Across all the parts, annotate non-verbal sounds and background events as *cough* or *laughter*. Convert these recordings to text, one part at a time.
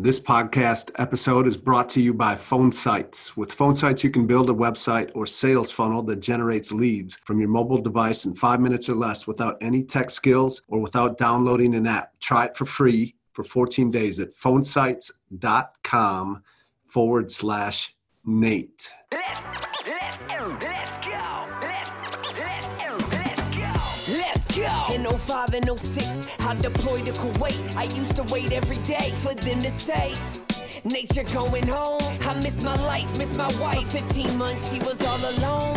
This podcast episode is brought to you by Phone Sites. With Phone Sites, you can build a website or sales funnel that generates leads from your mobile device in five minutes or less without any tech skills or without downloading an app. Try it for free for 14 days at phonesites.com forward slash Nate. Let's, let's, let's go. 05 and 06, I deployed to Kuwait. I used to wait every day for them to say, Nature going home. I missed my life, missed my wife. 15 months, she was all alone.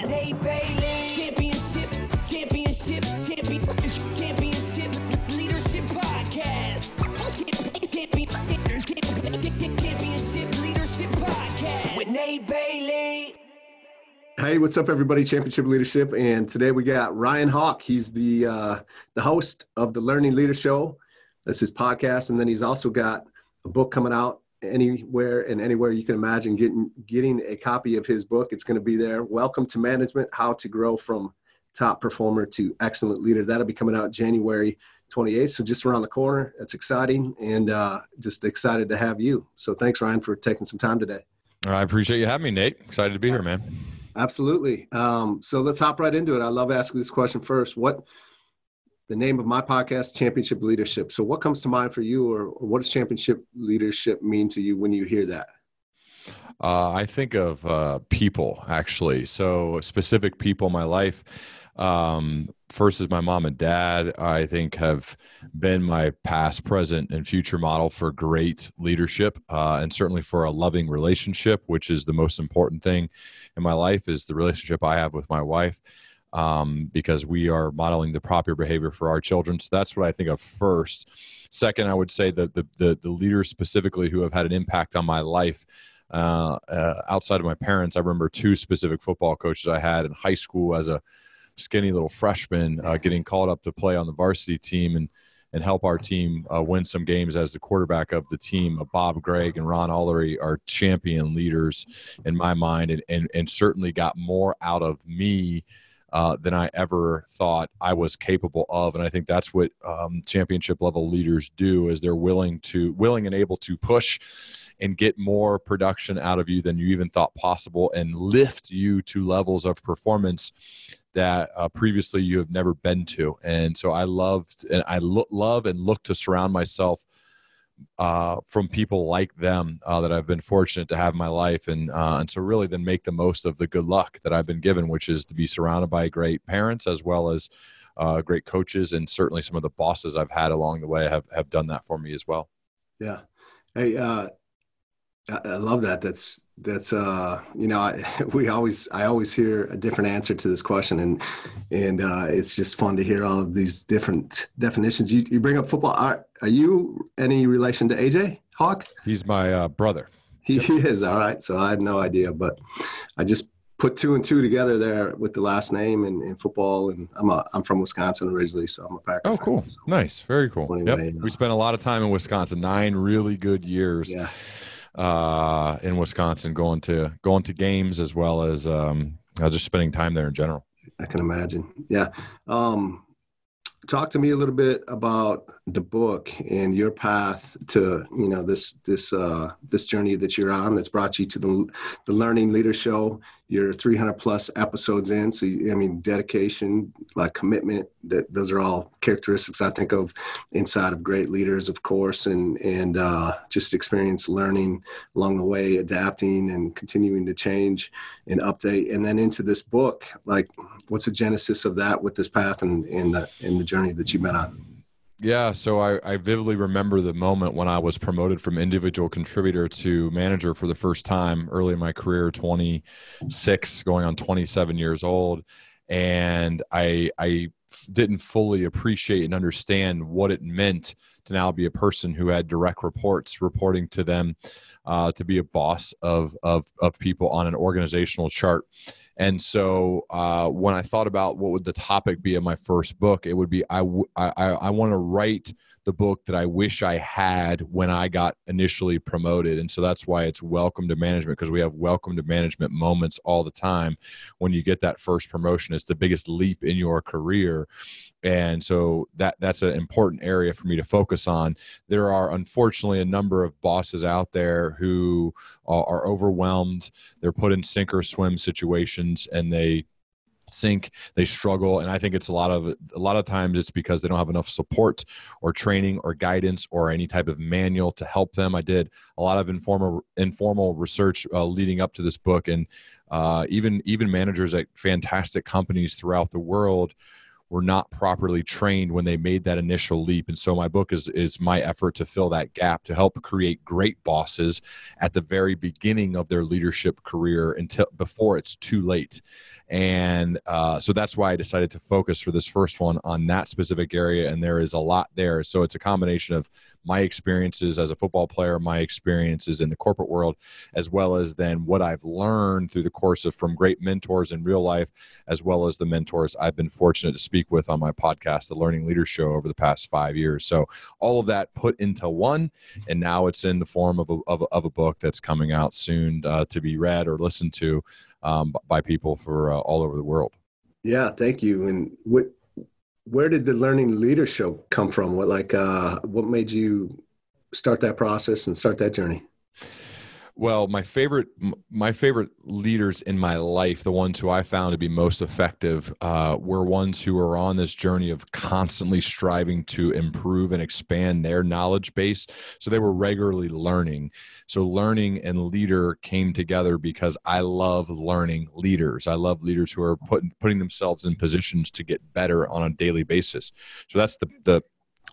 Hey, what's up, everybody? Championship Leadership, and today we got Ryan Hawk. He's the uh, the host of the Learning Leader Show. That's his podcast, and then he's also got a book coming out anywhere and anywhere you can imagine getting getting a copy of his book. It's going to be there. Welcome to Management: How to Grow from Top Performer to Excellent Leader. That'll be coming out January 28th, so just around the corner. That's exciting, and uh, just excited to have you. So thanks, Ryan, for taking some time today. I appreciate you having me, Nate. Excited to be here, man. Absolutely. Um, so let's hop right into it. I love asking this question first. What the name of my podcast, Championship Leadership. So what comes to mind for you, or, or what does championship leadership mean to you when you hear that? Uh, I think of uh, people actually. So specific people in my life. Um, first is my mom and dad. I think have been my past, present, and future model for great leadership, uh, and certainly for a loving relationship, which is the most important thing in my life. Is the relationship I have with my wife. Um, because we are modeling the proper behavior for our children. So that's what I think of first. Second, I would say that the, the, the leaders specifically who have had an impact on my life uh, uh, outside of my parents, I remember two specific football coaches I had in high school as a skinny little freshman, uh, getting called up to play on the varsity team and and help our team uh, win some games as the quarterback of the team. Uh, Bob Gregg and Ron Allery are champion leaders in my mind, and and, and certainly got more out of me. Uh, than I ever thought I was capable of, and I think that's what um, championship level leaders do: is they're willing to, willing and able to push and get more production out of you than you even thought possible, and lift you to levels of performance that uh, previously you have never been to. And so I loved and I lo- love and look to surround myself uh, from people like them uh, that I've been fortunate to have in my life, and uh, and so really then make the most of the good luck that I've been given, which is to be surrounded by great parents as well as uh, great coaches, and certainly some of the bosses I've had along the way have have done that for me as well. Yeah. Hey, uh, I, love that. That's that's uh, you know, I, *laughs* we always I always hear a different answer to this question, and and uh, it's just fun to hear all of these different definitions. You you bring up football. Are, are you any relation to AJ Hawk? He's my uh, brother. He, he is all right. So I had no idea, but I just put two and two together there with the last name and, and football. And I'm a I'm from Wisconsin originally, so I'm a Packer. Oh, fan. cool, So, nice, very cool. Anyway, yep. uh, We spent a lot of time in Wisconsin, nine really good years. yeah. Uh, in Wisconsin, going to going to games as well as um, uh, just spending time there in general. I can imagine. Yeah. Um, talk to me a little bit about the book and your path to you know this this uh, this journey that you're on that's brought you to the the Learning Leader Show. You're 300 plus episodes in. So you, i mean dedication like commitment that those are all characteristics i think of inside of great leaders of course and and uh, just experience learning along the way adapting and continuing to change and update. And then into this book like what's the genesis of that with this path and in the in the journey that you've been on yeah, so I, I vividly remember the moment when I was promoted from individual contributor to manager for the first time early in my career, 26, going on 27 years old. And I, I didn't fully appreciate and understand what it meant to now be a person who had direct reports reporting to them, uh, to be a boss of, of, of people on an organizational chart. And so uh, when I thought about what would the topic be of my first book, it would be I, w- I, I want to write the book that I wish I had when I got initially promoted. And so that's why it's welcome to management because we have welcome to management moments all the time when you get that first promotion. It's the biggest leap in your career and so that that's an important area for me to focus on. There are unfortunately a number of bosses out there who are, overwhelmed. They're put in sink or swim situations and they sink they struggle. And i think it's a lot of a lot of times it's because they don't have enough support or training or guidance or any type of manual to help them. I did a lot of informal informal research uh, leading up to this book. And uh, even even managers at fantastic companies throughout the world were not properly trained when they made that initial leap. And so my book is is my effort to fill that gap to help create great bosses at the very beginning of their leadership career until before it's too late and uh, so that's why i decided to focus for this first one on that specific area and there is a lot there so it's a combination of my experiences as a football player my experiences in the corporate world as well as then what i've learned through the course of from great mentors in real life as well as the mentors i've been fortunate to speak with on my podcast, The Learning Leader Show, over the past five years. So all of that put into one, and now it's in the form of a, of a, of a book that's coming out soon uh, to be read or listened to um, by people for uh, all over the world. Yeah, thank you. And what, where did the Learning Leader Show come from? What like uh, what made you start that process and start that journey? Well, my favorite my favorite leaders in my life, the ones who I found to be most effective, uh, were ones who were on this journey of constantly striving to improve and expand their knowledge base. So they were regularly learning. So learning and leader came together because I love learning leaders. I love leaders who are putting putting themselves in positions to get better on a daily basis. So that's the the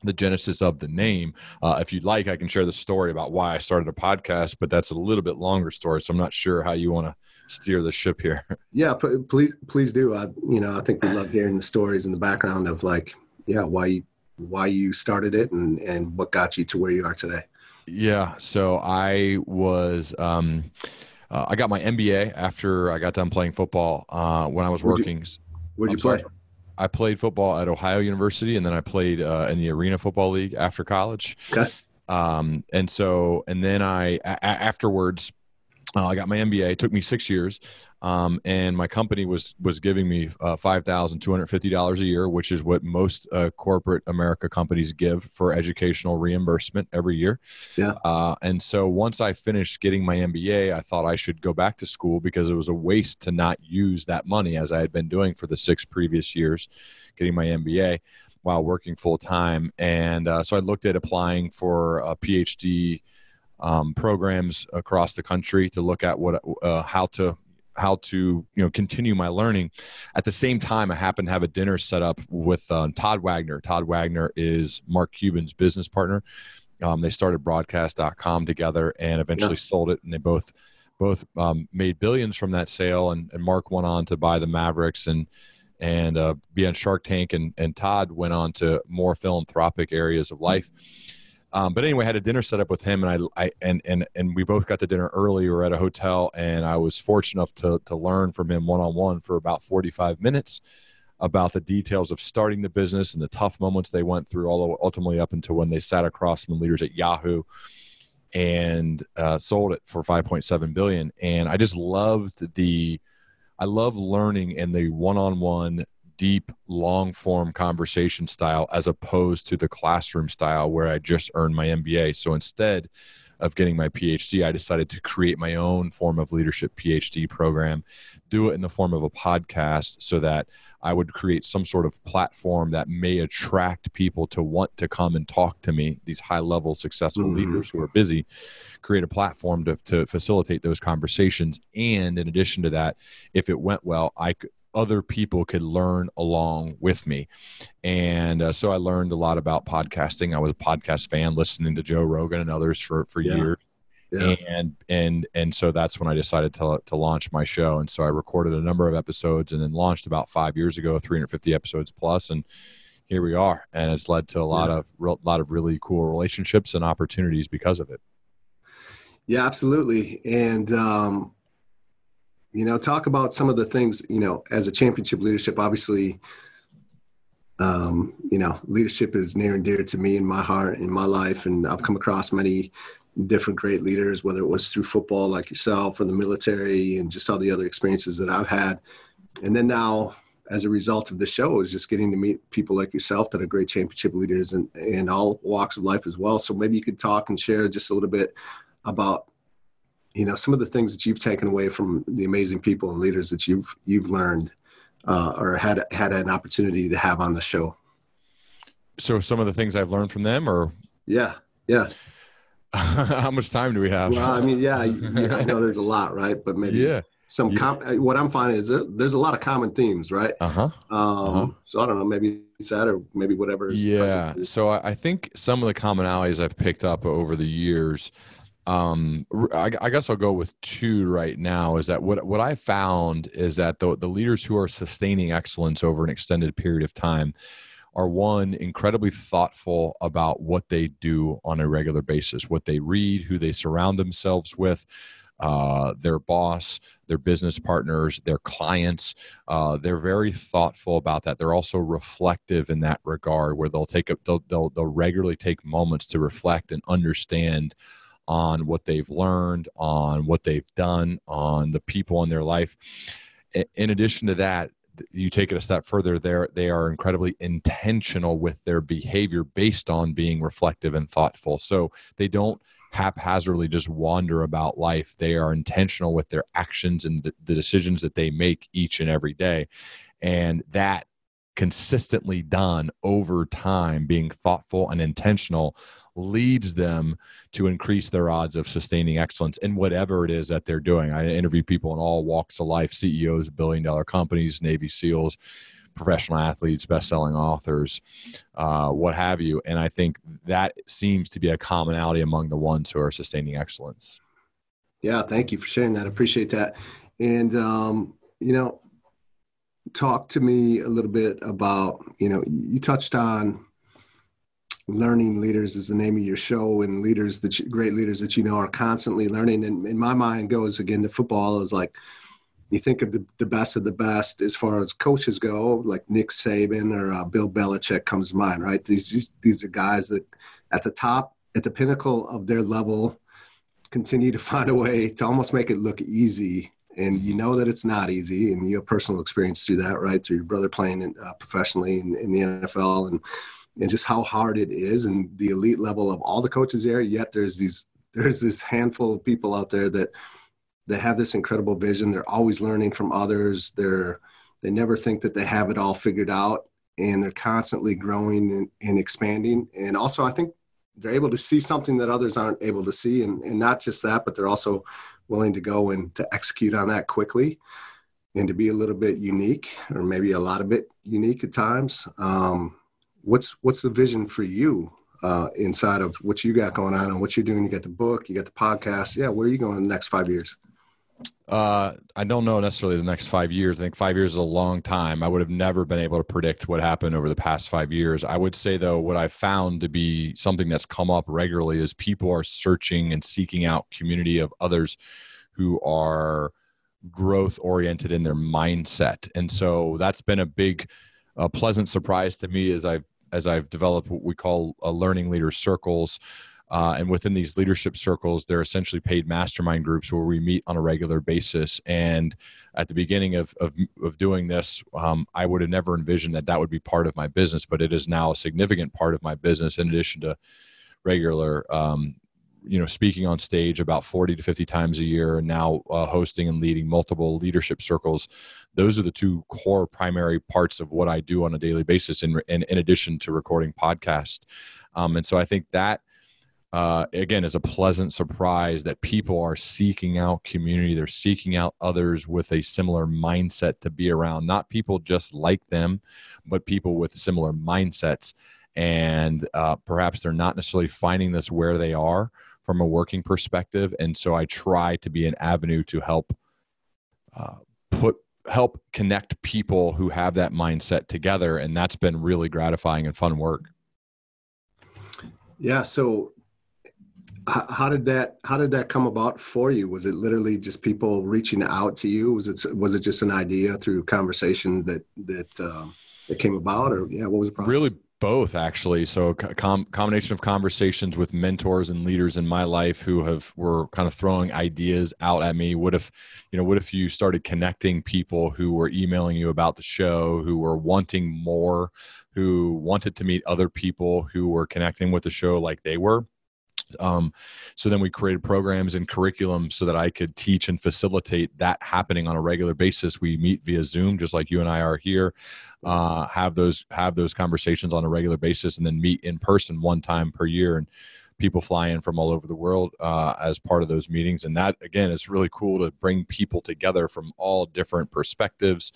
the genesis of the name. Uh, if you'd like, I can share the story about why I started a podcast, but that's a little bit longer story. So I'm not sure how you want to steer the ship here. *laughs* Yeah, please, please do. I, you know, I think we love hearing the stories in the background of like, yeah, why you, why you started it and and what got you to where you are today. Yeah. So I was. Um, uh, I got my MBA after I got done playing football. Uh, when I was where'd working. You, where'd you play? I played football at Ohio University, and then I played uh, in the Arena Football League after college. Okay. Um, and so, and then I a- afterwards, uh, I got my MBA. It took me six years, um, and my company was was giving me uh, five thousand two hundred fifty dollars a year, which is what most uh, corporate America companies give for educational reimbursement every year. Yeah. Uh, and so once I finished getting my MBA, I thought I should go back to school because it was a waste to not use that money as I had been doing for the six previous years, getting my MBA while working full time. And uh, so I looked at applying for a PhD. Um, programs across the country to look at what uh, how to how to you know continue my learning. At the same time, I happen to have a dinner set up with uh, Todd Wagner. Todd Wagner is Mark Cuban's business partner. Um, they started broadcast.com together and eventually yeah. sold it, and they both both um, made billions from that sale. And, and Mark went on to buy the Mavericks and and uh, be on Shark Tank, and and Todd went on to more philanthropic areas of life. Mm-hmm um, but anyway, I had a dinner set up with him, and I, I and and and we both got to dinner early. We were at a hotel, and I was fortunate enough to to learn from him one on one for about forty five minutes about the details of starting the business and the tough moments they went through, all ultimately up until when they sat across from the leaders at Yahoo and uh, sold it for 5.7 billion. And I just loved the, I love learning and the one-on-one deep, long form conversation style as opposed to the classroom style where I just earned my MBA. So instead, of getting my PhD, I decided to create my own form of leadership PhD program, do it in the form of a podcast so that I would create some sort of platform that may attract people to want to come and talk to me, these high level successful mm-hmm. leaders who are busy, create a platform to, to facilitate those conversations. And in addition to that, if it went well, I could, other people could learn along with me. And uh, so I learned a lot about podcasting. I was a podcast fan, listening to Joe Rogan and others for, for yeah. years. Yeah. And and and so that's when I decided to to launch my show. And so I recorded a number of episodes and then launched about five years ago, 350 episodes plus, and here we are. And it's led to a lot yeah. of a lot of really cool relationships and opportunities because of it. Yeah, absolutely. And um, you know, talk about some of the things you know as a championship leadership. Obviously, um, you know, leadership is near and dear to me in my heart, in my life, and I've come across many different great leaders, whether it was through football like yourself or the military and just all the other experiences that I've had. And then now, as a result of the show, is just getting to meet people like yourself that are great championship leaders and in all walks of life as well. So maybe you could talk and share just a little bit about, you know, some of the things that you've taken away from the amazing people and leaders that you've you've learned uh, or had had an opportunity to have on the show. So some of the things I've learned from them, or yeah, yeah. *laughs* How much time do we have? Well, I mean, yeah, *laughs* yeah, I know there's a lot, right? But maybe yeah. some com- yeah. what I'm finding is there, there's a lot of common themes, right? Uh-huh. Um, uh-huh. So I don't know, maybe it's that or maybe whatever. yeah. So I think some of the commonalities I've picked up over the years. Um, I, I, guess I'll go with two right now. Is that what what I found is that the the leaders who are sustaining excellence over an extended period of time are one incredibly thoughtful about what they do on a regular basis, what they read, who they surround themselves with, uh, their boss, their business partners, their clients. Uh, they're very thoughtful about that. They're also reflective in that regard, where they'll take a, they'll, they'll they'll regularly take moments to reflect and understand on what they've learned, on what they've done, on the people in their life. In addition to that, you take it a step further they're they are incredibly intentional with their behavior based on being reflective and thoughtful. So they don't haphazardly just wander about life. They are intentional with their actions and the decisions that they make each and every day. And that consistently done over time being thoughtful and intentional leads them to increase their odds of sustaining excellence in whatever it is that they're doing. I interview people in all walks of life, CEOs billion dollar companies, Navy SEALs, professional athletes, best-selling authors, uh, what have you. And I think that seems to be a commonality among the ones who are sustaining excellence. Yeah, thank you for sharing that. I appreciate that. And um, you know, talk to me a little bit about you know you touched on learning leaders is the name of your show and leaders that you, great leaders that you know are constantly learning. And in my mind goes again to football is like you think of the, the best of the best as far as coaches go like nick saban or uh, bill belichick comes to mind right? These these are guys that at the top at the pinnacle of their level continue to *laughs* find a way to almost make it look easy and you know that it's not easy and you have personal experience through that right through your brother playing in, uh, professionally in, in the nfl and and just how hard it is and the elite level of all the coaches there yet there's these there's this handful of people out there that that have this incredible vision. They're always learning from others. They're they never think that they have it all figured out and they're constantly growing and, and expanding. And also i think they're able to see something that others aren't able to see and, and not just that but they're also willing to go and to execute on that quickly and to be a little bit unique or maybe a lot of bit unique at times um, what's what's the vision for you uh, inside of what you got going on and what you're doing? You got the book, you got the podcast. Yeah, where are you going in the next five years? Uh, I don't know necessarily the next five years. I think five years is a long time. I would have never been able to predict what happened over the past five years. I would say, though, what I've found to be something that's come up regularly is people are searching and seeking out community of others who are growth oriented in their mindset. And so that's been a big, a pleasant surprise to me as I've as I've developed what we call a learning leader circles. Uh, and within these leadership circles, they're essentially paid mastermind groups where we meet on a regular basis. And at the beginning of, of, of doing this, um, I would have never envisioned that that would be part of my business, but it is now a significant part of my business in addition to regular um, you know speaking on stage about 40 to 50 times a year and now uh, hosting and leading multiple leadership circles those are the two core primary parts of what i do on a daily basis in, in, in addition to recording podcasts um, and so i think that uh, again is a pleasant surprise that people are seeking out community. They're seeking out others with a similar mindset to be around. Not people just like them but people with similar mindsets. And uh, perhaps they're not necessarily finding this where they are from a working perspective. And so i try to be an avenue to help uh, put help connect people who have that mindset together. And that's been really gratifying and fun work. Yeah. So how did that how did that come about for you? Was it literally just people reaching out to you? Was it was it just an idea through conversation that that um, that came about or yeah what was the process? Really both actually. So com- combination of conversations with mentors and leaders in my life who have were kind of throwing ideas out at me. What if you know what if you started connecting people who were emailing you about the show who were wanting more who wanted to meet other people who were connecting with the show like they were um, so then we created programs and curriculum so that I could teach and facilitate that happening on a regular basis. We meet via Zoom, just like you and I are here. Uh, have those have those conversations on a regular basis, and then meet in person one time per year. And people fly in from all over the world uh, as part of those meetings. And that again is really cool to bring people together from all different perspectives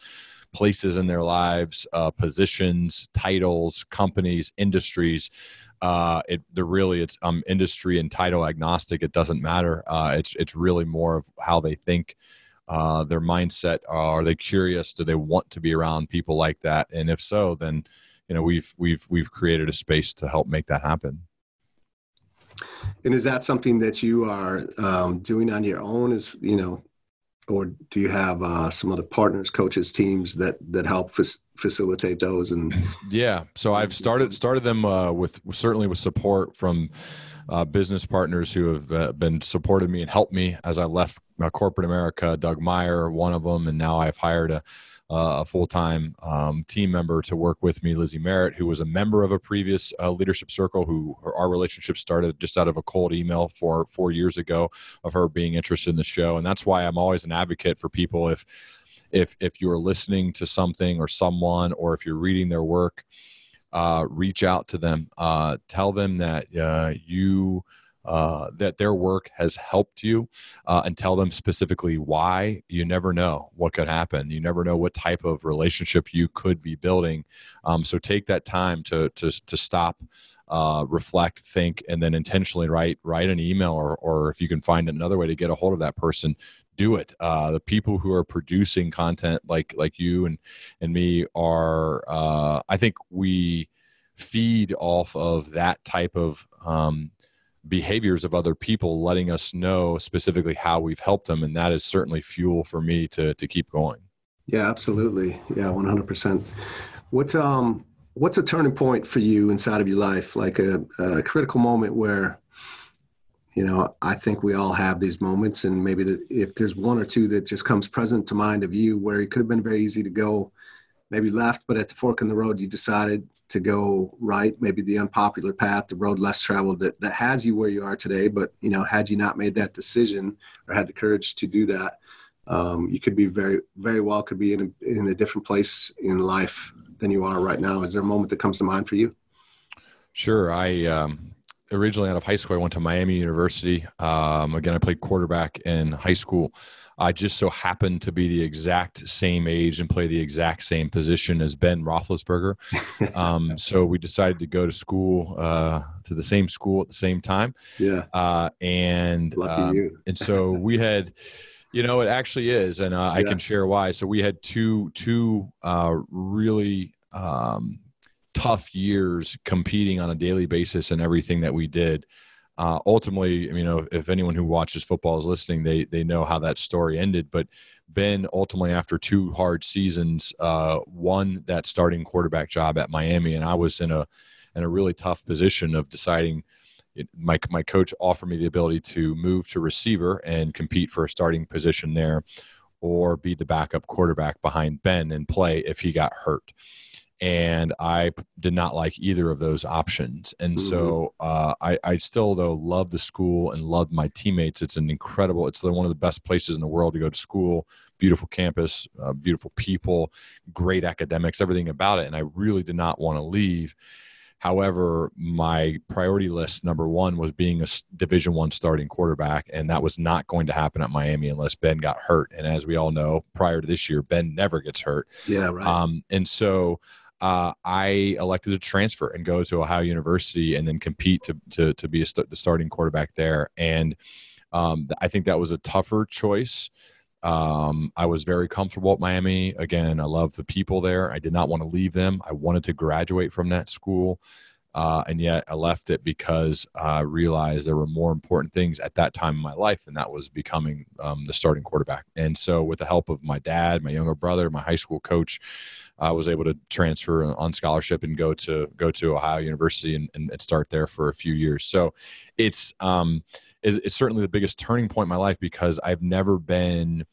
places in their lives, uh, positions, titles, companies, industries. Uh, it they're really it's um, industry and title agnostic. It doesn't matter. Uh, it's it's really more of how they think. Uh, their mindset are they curious do they want to be around people like that and if so then you know we've we've we've created a space to help make that happen and is that something that you are um, doing on your own is you know or do you have uh, some other partners, coaches, teams that that help facilitate those? And yeah, so I've started started them uh, with certainly with support from uh, business partners who have uh, been supported me and helped me as I left uh, corporate America. Doug Meyer, one of them, and now I've hired a a full time um, team member to work with me, Lizzie Merritt, who was a member of a previous uh, leadership circle. Who our relationship started just out of a cold email four four years ago of her being interested in the show, and that's why I'm always an advocate for people if if if you're listening to something or someone or if you're reading their work. Uh, reach out to them. Uh, tell them that uh, you uh, that their work has helped you uh, and tell them specifically why. You never know what could happen. You never know what type of relationship you could be building. Um, so take that time to to to stop, uh, reflect, think, and then intentionally write write an email or or if you can find another way to get a hold of that person, do it. Uh, the people who are producing content like like you and and me are, uh, I think we feed off of that type of um, behaviors of other people letting us know specifically how we've helped them and that is certainly fuel for me to to keep going. Yeah absolutely. Yeah 100% what um what's a turning point for you inside of your life? Like a, a critical moment where you know i think we all have these moments and maybe the, if there's one or two that just comes present to mind of you where it could have been very easy to go maybe left but at the fork in the road you decided to go right, maybe the unpopular path, the road less traveled that, that has you where you are today. But, you know, had you not made that decision or had the courage to do that, um, you could be very, very well could be in a, in a different place in life than you are right now. Is there a moment that comes to mind for you? Sure. I, um, originally out of high school, I went to Miami University. Um, again, I played quarterback in high school. I just so happened to be the exact same age and play the exact same position as Ben Roethlisberger. *laughs* Um, so we decided to go to school uh, to the same school at the same time. Yeah. Uh, and um, and so *laughs* we had, you know, it actually is, and uh, yeah. I can share why. So we had two two uh, really. Um, tough years competing on a daily basis and everything that we did uh, ultimately, you know, if anyone who watches football is listening, they they know how that story ended. But Ben ultimately, after two hard seasons, uh, won that starting quarterback job at Miami, and I was in a in a really tough position of deciding. My my coach offered me the ability to move to receiver and compete for a starting position there, or be the backup quarterback behind Ben and play if he got hurt. And I did not like either of those options. And mm-hmm. so uh, I, I, still, though, love the school and love my teammates. It's an incredible, it's one of the best places in the world to go to school. Beautiful campus, uh, beautiful people, great academics, everything about it. And I really did not want to leave. However, my priority list number one was being a Division One starting quarterback, and that was not going to happen at Miami unless Ben got hurt. And as we all know, prior to this year, Ben never gets hurt. Yeah, right. Um, and so uh, I elected to transfer and go to Ohio University and then compete to to, to be st- the starting quarterback there. And um, I think that was a tougher choice. Um, I was very comfortable at Miami. Again, I love the people there. I did not want to leave them. I wanted to graduate from that school. Uh, and yet I left it because I realized there were more important things at that time in my life, and that was becoming um, the starting quarterback. And so, with the help of my dad, my younger brother, my high school coach, I was able to transfer on scholarship and go to go to Ohio University and, and start there for a few years. So, it's um, it's, it's certainly the biggest turning point in my life because I've never been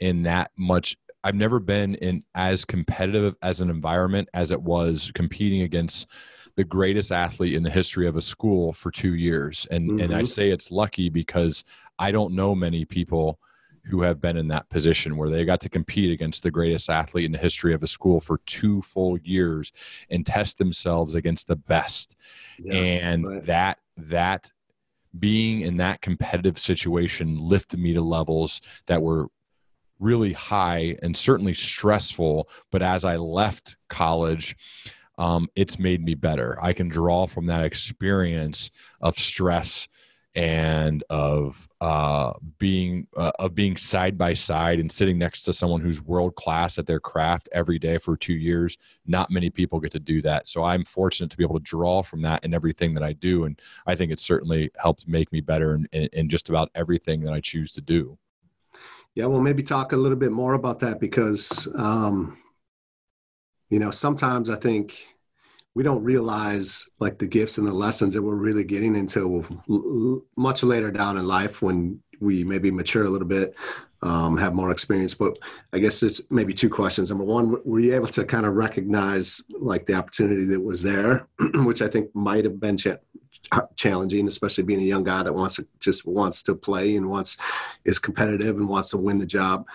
in that much I've never been in as competitive as an environment as it was competing against the greatest athlete in the history of a school for two years. And mm-hmm. and I mm-hmm. say it's lucky because I don't know many people who have been in that position where they got to compete against the greatest athlete in the history of a school for two full years and test themselves against the best. Yeah, and right. that that being in that competitive situation lifted me to levels that were really high and certainly stressful. But as I left college, um, it's made me better. I can draw from that experience of stress and of uh, being uh, of being side by side and sitting next to someone who's world class at their craft every day for two years. Not many people get to do that, so I'm fortunate to be able to draw from that in everything that I do, and I think it certainly helped make me better in, in, in just about everything that I choose to do. Yeah, well, maybe talk a little bit more about that because um, you know sometimes i think we don't realize like the gifts and the lessons that we're really getting until l- much later down in life when we maybe mature a little bit um, have more experience. But i guess it's maybe two questions. Number one were you able to kind of recognize like the opportunity that was there *clears throat* which i think might have been cha- challenging especially being a young guy that wants to just wants to play and wants is competitive and wants to win the job?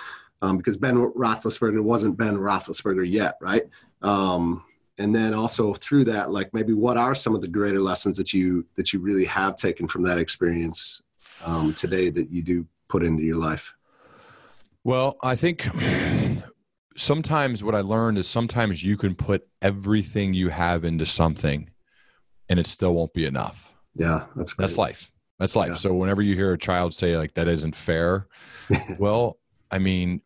Um, because Ben Roethlisberger wasn't Ben Roethlisberger yet, right? Um, and then also through that, like maybe what are some of the greater lessons that you that you really have taken from that experience um, today that you do put into your life? Well, I think sometimes what I learned is sometimes you can put everything you have into something, and it still won't be enough. Yeah, that's great. that's life. That's life. Yeah. So whenever you hear a child say like that isn't fair, *laughs* well, I mean,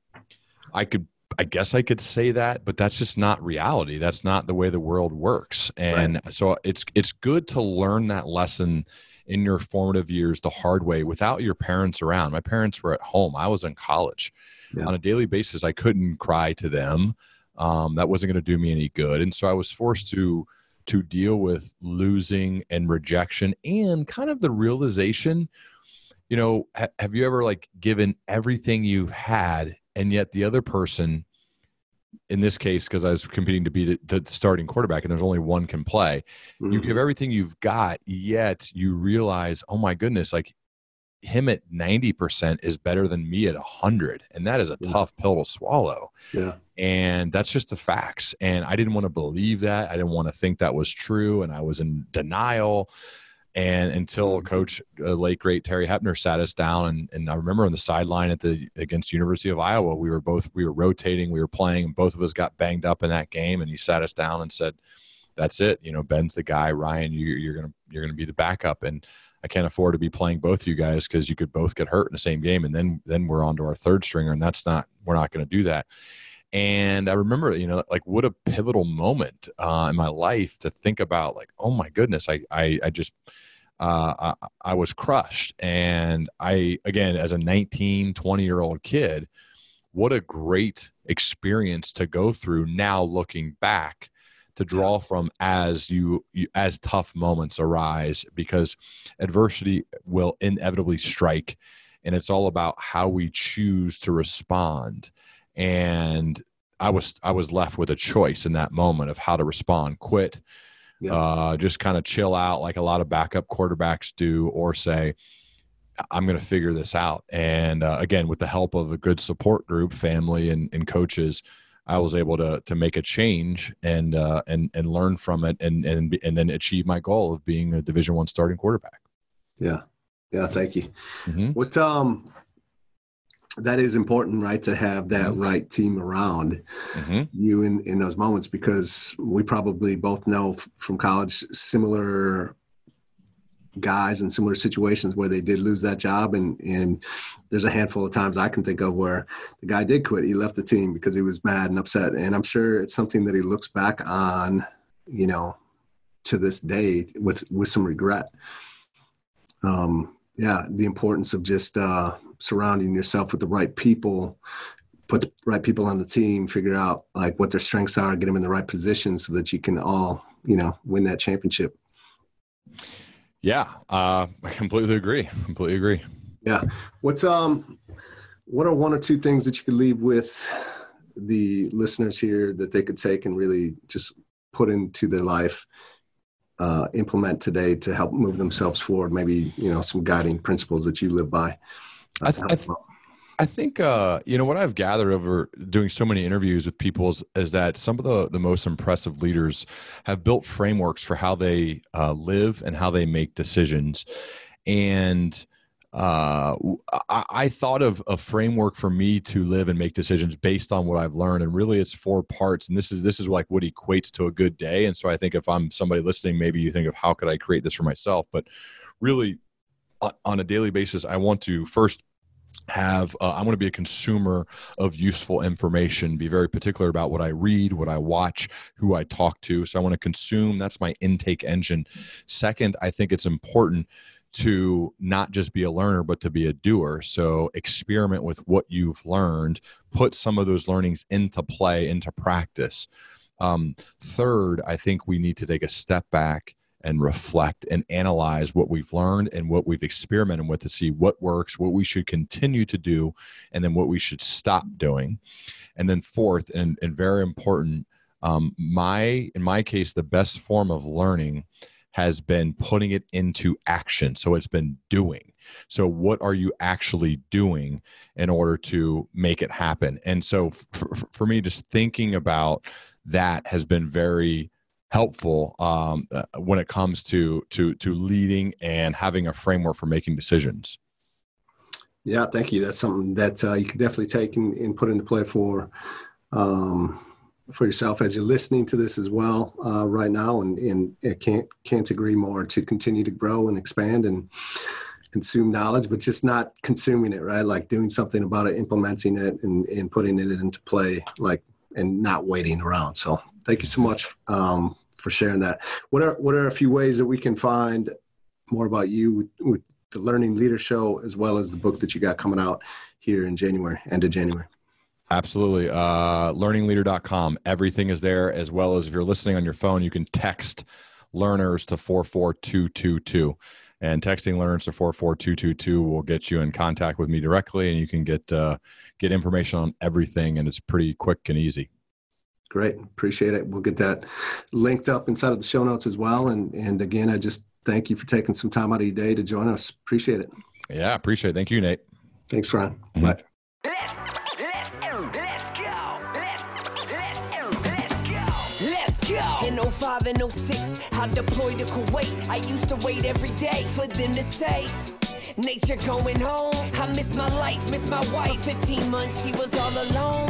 I could I guess I could say that, but that's just not reality. That's not the way the world works. And right. so it's it's good to learn that lesson in your formative years the hard way without your parents around. My parents were at home. I was in college. Yeah. On a daily basis, I couldn't cry to them. Um, that wasn't going to do me any good. And so I was forced to to deal with losing and rejection and kind of the realization you know ha- have you ever like given everything you've had and yet the other person in this case because i was competing to be the, the, starting quarterback and there's only one can play. Mm-hmm. you give everything you've got yet you realize oh my goodness like him at 90% is better than me at 100 and that is a yeah. tough pill to swallow. Yeah. And that's just the facts. And i didn't want to believe that. I didn't want to think that was true. And i was in denial and until mm-hmm. coach uh, late great terry hoeppner sat us down and, and i remember on the sideline at the against university of iowa we were both we were rotating we were playing and both of us got banged up in that game and he sat us down and said that's it you know ben's the guy ryan you, you're gonna you're gonna be the backup and i can't afford to be playing both of you guys because you could both get hurt in the same game and then then we're on to our third stringer and that's not we're not going to do that and i remember you know like what a pivotal moment uh, in my life to think about like oh my goodness i i, I just uh, I, I, was crushed. And i again as a 19 20 year old kid what a great experience to go through now looking back to draw from as you, you as tough moments arise because adversity will inevitably strike and it's all about how we choose to respond. And I was I was left with a choice in that moment of how to respond: quit, yeah. uh, just kind of chill out, like a lot of backup quarterbacks do, or say, "I'm going to figure this out." And uh, again, with the help of a good support group, family, and, and coaches, I was able to to make a change and uh, and and learn from it, and and and then achieve my goal of being a Division One starting quarterback. Yeah, yeah. Thank you. Mm-hmm. What um that is important, right? To have that mm-hmm. right team around mm-hmm. you in, in those moments because we probably both know from college similar guys in similar situations where they did lose that job and and there's a handful of times I can think of where the guy did quit. He left the team because he was mad and upset. And I'm sure it's something that he looks back on, you know, to this day with with some regret. Um, yeah, the importance of just uh, surrounding yourself with the right people, put the right people on the team, figure out like what their strengths are, get them in the right position so that you can all, you know, win that championship. Yeah, uh, I completely agree. Completely agree. Yeah. What's um, what are one or two things that you could leave with the listeners here that they could take and really just put into their life uh, implement today to help move themselves forward? Maybe you know some guiding principles that you live by. I, th- I, th- I, think uh, you know what I've gathered over doing so many interviews with people is, is, that some of the the most impressive leaders have built frameworks for how they uh, live and how they make decisions, and uh, I, I, thought of a framework for me to live and make decisions based on what I've learned, and really it's four parts. And this is this is like what equates to a good day. And so I think if I'm somebody listening, maybe you think of how could I create this for myself, but really on a daily basis, I want to first have uh, i want to be a consumer of useful information be very particular about what i read what i watch who i talk to so i want to consume that's my intake engine. Second i think it's important to not just be a learner but to be a doer so experiment with what you've learned put some of those learnings into play into practice. Um, third i think we need to take a step back and reflect and analyze what we've learned and what we've experimented with to see what works what we should continue to do and then what we should stop doing and then fourth and, and very important um, my in my case the best form of learning has been putting it into action. So it's been doing. So, what are you actually doing in order to make it happen? And so, for, for me, just thinking about that has been very helpful um, uh, when it comes to to to leading and having a framework for making decisions. Yeah, thank you. That's something that uh, you can definitely take and, and, put into play for um, for yourself as you're listening to this as well uh, right now, and, and it can't can't agree more to continue to grow and expand and consume knowledge, but just not consuming it, right? Like doing something about it, implementing it, and, and putting it into play, like and not waiting around. So thank you so much um, for sharing that. What are what are a few ways that we can find more about you with, with the Learning Leader Show as well as the book that you got coming out here in January, end of January? Absolutely. Uh, learningleader.com. Everything is there, as well as if you're listening on your phone, you can text learners to 44222. And texting learners to 44222 will get you in contact with me directly, and you can get uh, get information on everything, and it's pretty quick and easy. Great, appreciate it. We'll get that linked up inside of the show notes as well. And and again, I just thank you for taking some time out of your day to join us. Appreciate it. Yeah, appreciate it. Thank you, Nate. Thanks, Ron. Mm-hmm. Bye. In 05 and 06, I deployed to Kuwait. I used to wait every day for them to say, Nature going home. I missed my life, missed my wife. For 15 months, she was all alone.